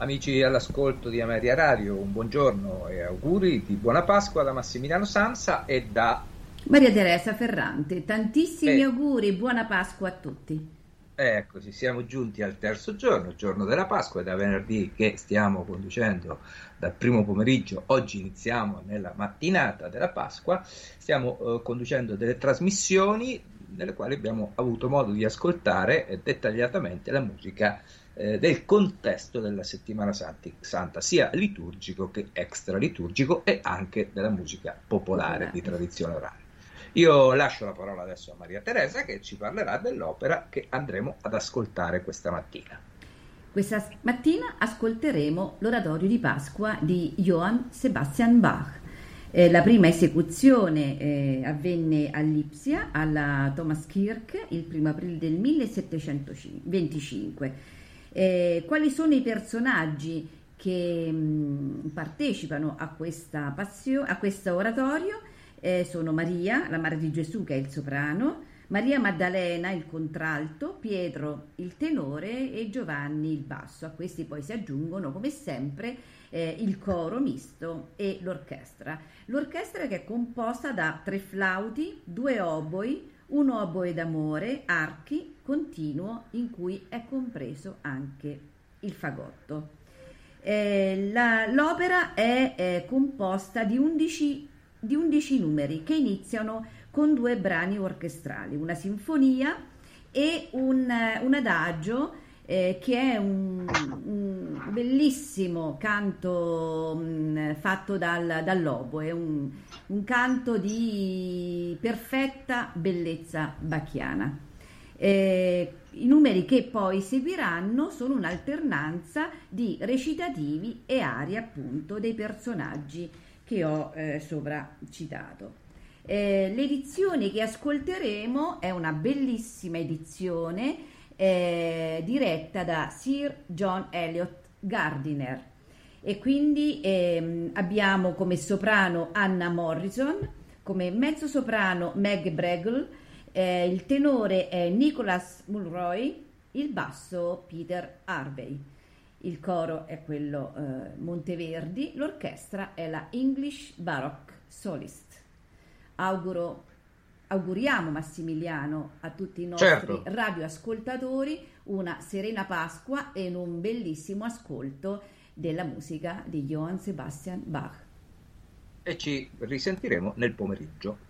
Amici all'ascolto di Ameria Radio, un buongiorno e auguri di buona Pasqua da Massimiliano Sansa e da Maria Teresa Ferrante, tantissimi Eh. auguri e buona Pasqua a tutti. Eccoci, siamo giunti al terzo giorno, il giorno della Pasqua, da venerdì che stiamo conducendo dal primo pomeriggio, oggi iniziamo nella mattinata della Pasqua, stiamo eh, conducendo delle trasmissioni nelle quali abbiamo avuto modo di ascoltare eh, dettagliatamente la musica eh, del contesto della settimana santi- santa, sia liturgico che extra liturgico e anche della musica popolare di tradizione orale. Io lascio la parola adesso a Maria Teresa che ci parlerà dell'opera che andremo ad ascoltare questa mattina. Questa mattina ascolteremo l'oratorio di Pasqua di Johann Sebastian Bach. Eh, la prima esecuzione eh, avvenne a Lipsia, alla Thomaskirche, il 1 aprile del 1725. Eh, quali sono i personaggi che mh, partecipano a questa passio- a questo oratorio? Eh, sono Maria, la madre di Gesù, che è il soprano, Maria Maddalena il contralto, Pietro il tenore e Giovanni il basso. A questi poi si aggiungono, come sempre, eh, il coro misto e l'orchestra. L'orchestra che è composta da tre flauti, due oboi, un oboe d'amore, archi, continuo, in cui è compreso anche il fagotto. Eh, la- l'opera è eh, composta di 11, di 11 numeri che iniziano con due brani orchestrali, una sinfonia e un, un adagio eh, che è un, un bellissimo canto mh, fatto dal, dall'oboe, un, un canto di perfetta bellezza bacchiana. Eh, I numeri che poi seguiranno sono un'alternanza di recitativi e arie appunto dei personaggi che ho eh, sopra citato. Eh, l'edizione che ascolteremo è una bellissima edizione eh, diretta da Sir John Elliot Gardiner e quindi ehm, abbiamo come soprano Anna Morrison, come mezzo soprano Meg Bregle, eh, il tenore è Nicholas Mulroy, il basso Peter Harvey. Il coro è quello eh, Monteverdi, l'orchestra è la English Baroque Solist. Auguro, auguriamo Massimiliano a tutti i nostri Certo. radioascoltatori una serena Pasqua e un bellissimo ascolto della musica di Johann Sebastian Bach. E ci risentiremo nel pomeriggio.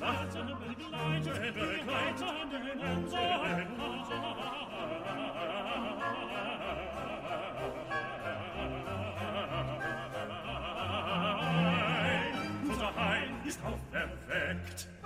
Schatten begleite, begleite den Ansatz. ist auferweckt.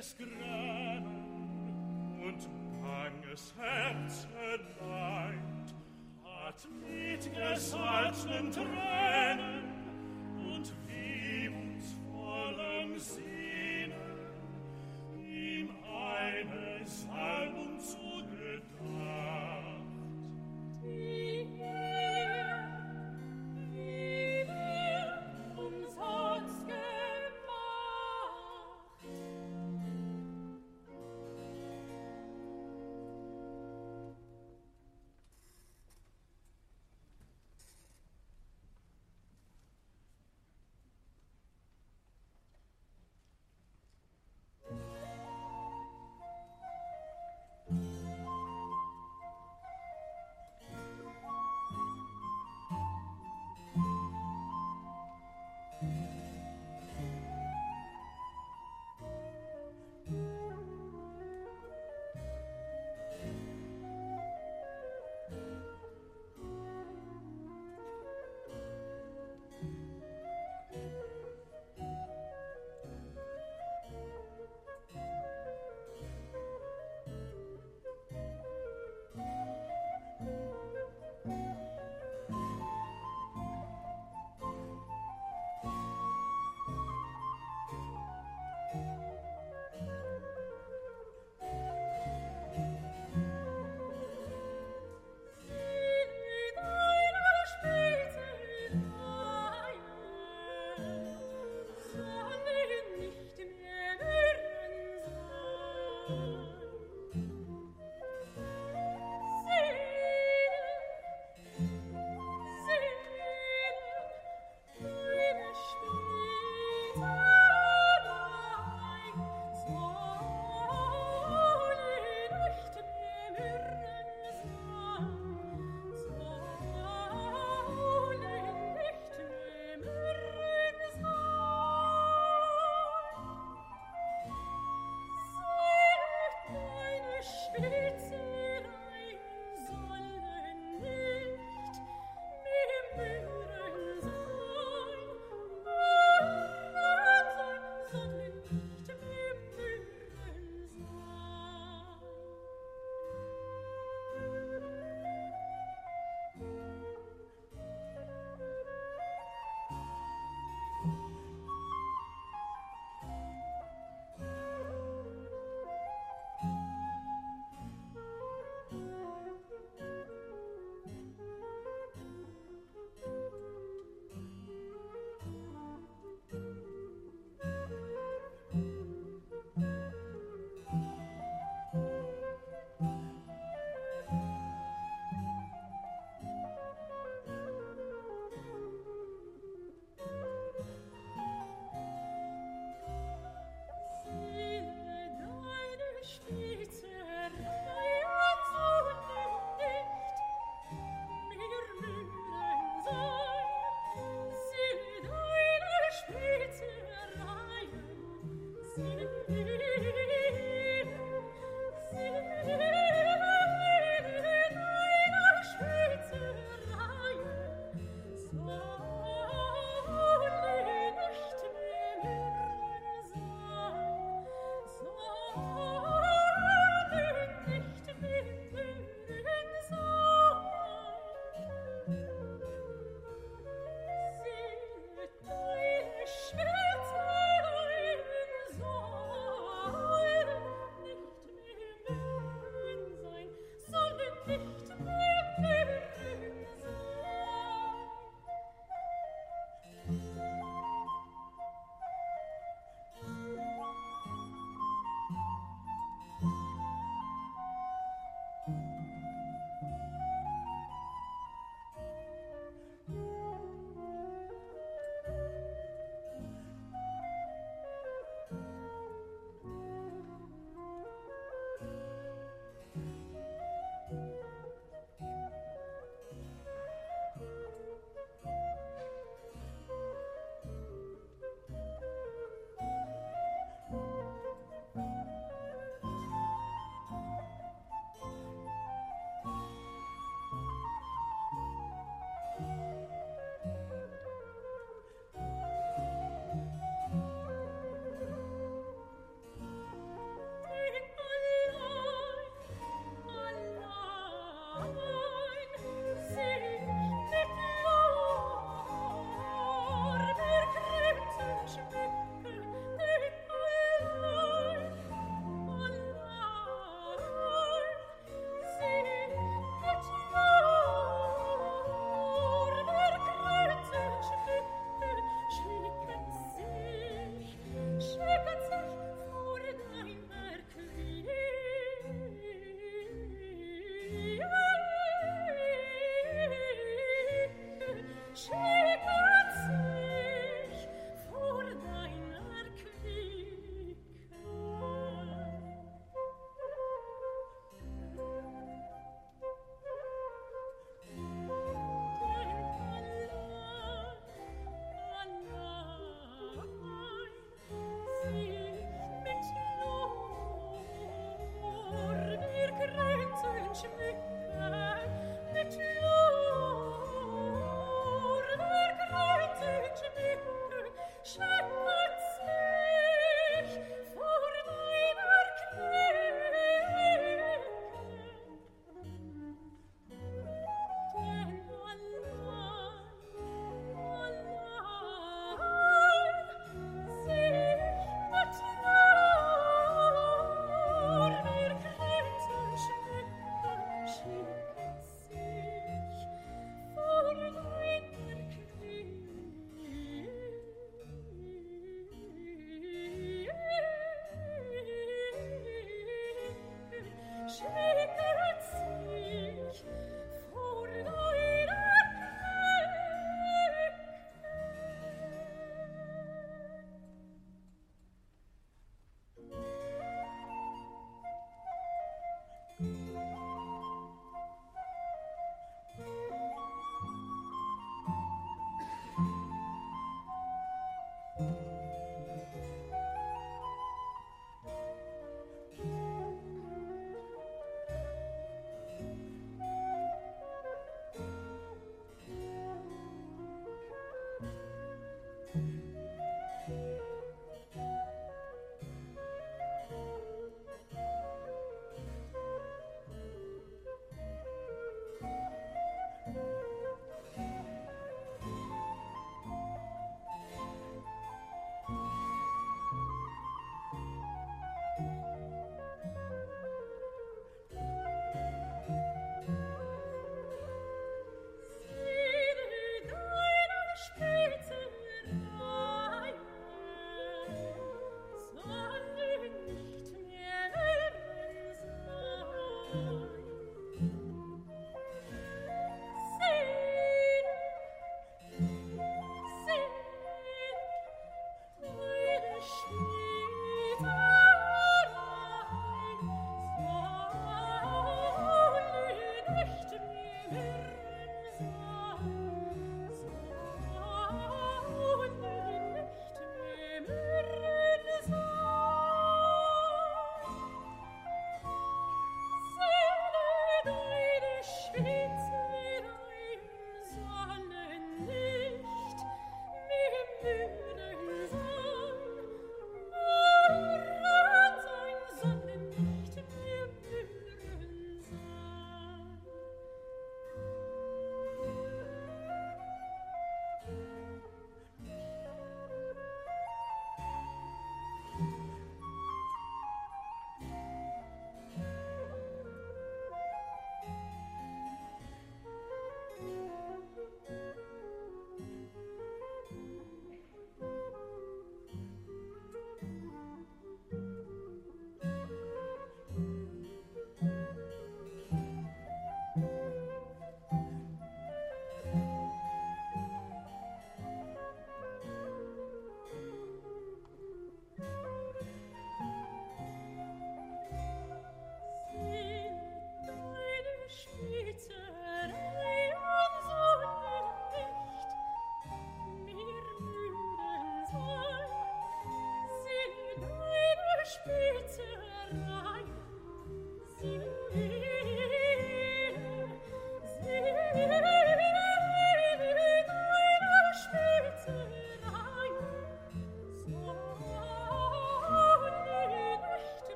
es Grämen und banges Herzen leid, hat mit gesalzenen Tränen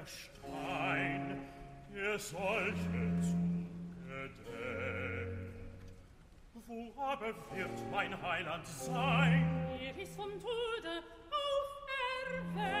der Stein, der solche zu denkt. Wo aber wird mein Heiland sein? Er ist vom Tode auferweckt.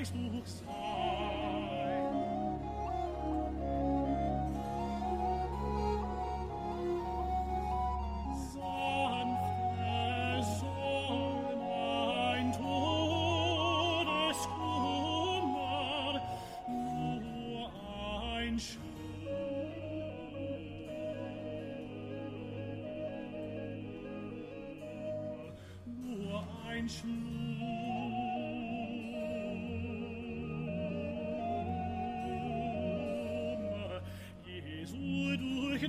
Weißbuch sein. Ein nur ein Schuss. Nur ein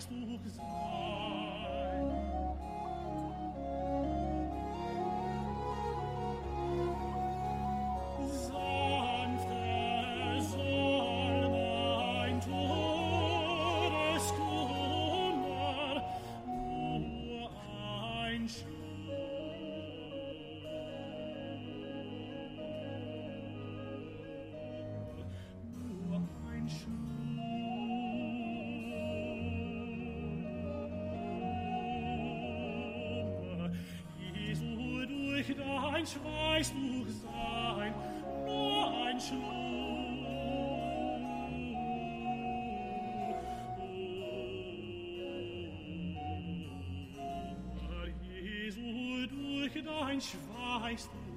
weißt du? Reichsbuch sein, nur ein Schuh. Oh, Herr Jesu, durch dein Schweißbuch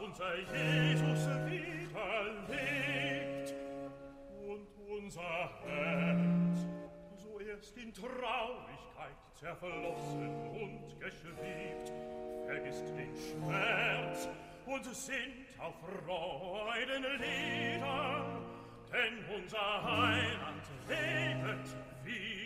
unser Jesus wiederlebt und unser Herz so erst in Traurigkeit zerflossen und geschwebt. Vergisst den Schmerz und sinnt auf Freudenlieder denn unser Heiland lebt wieder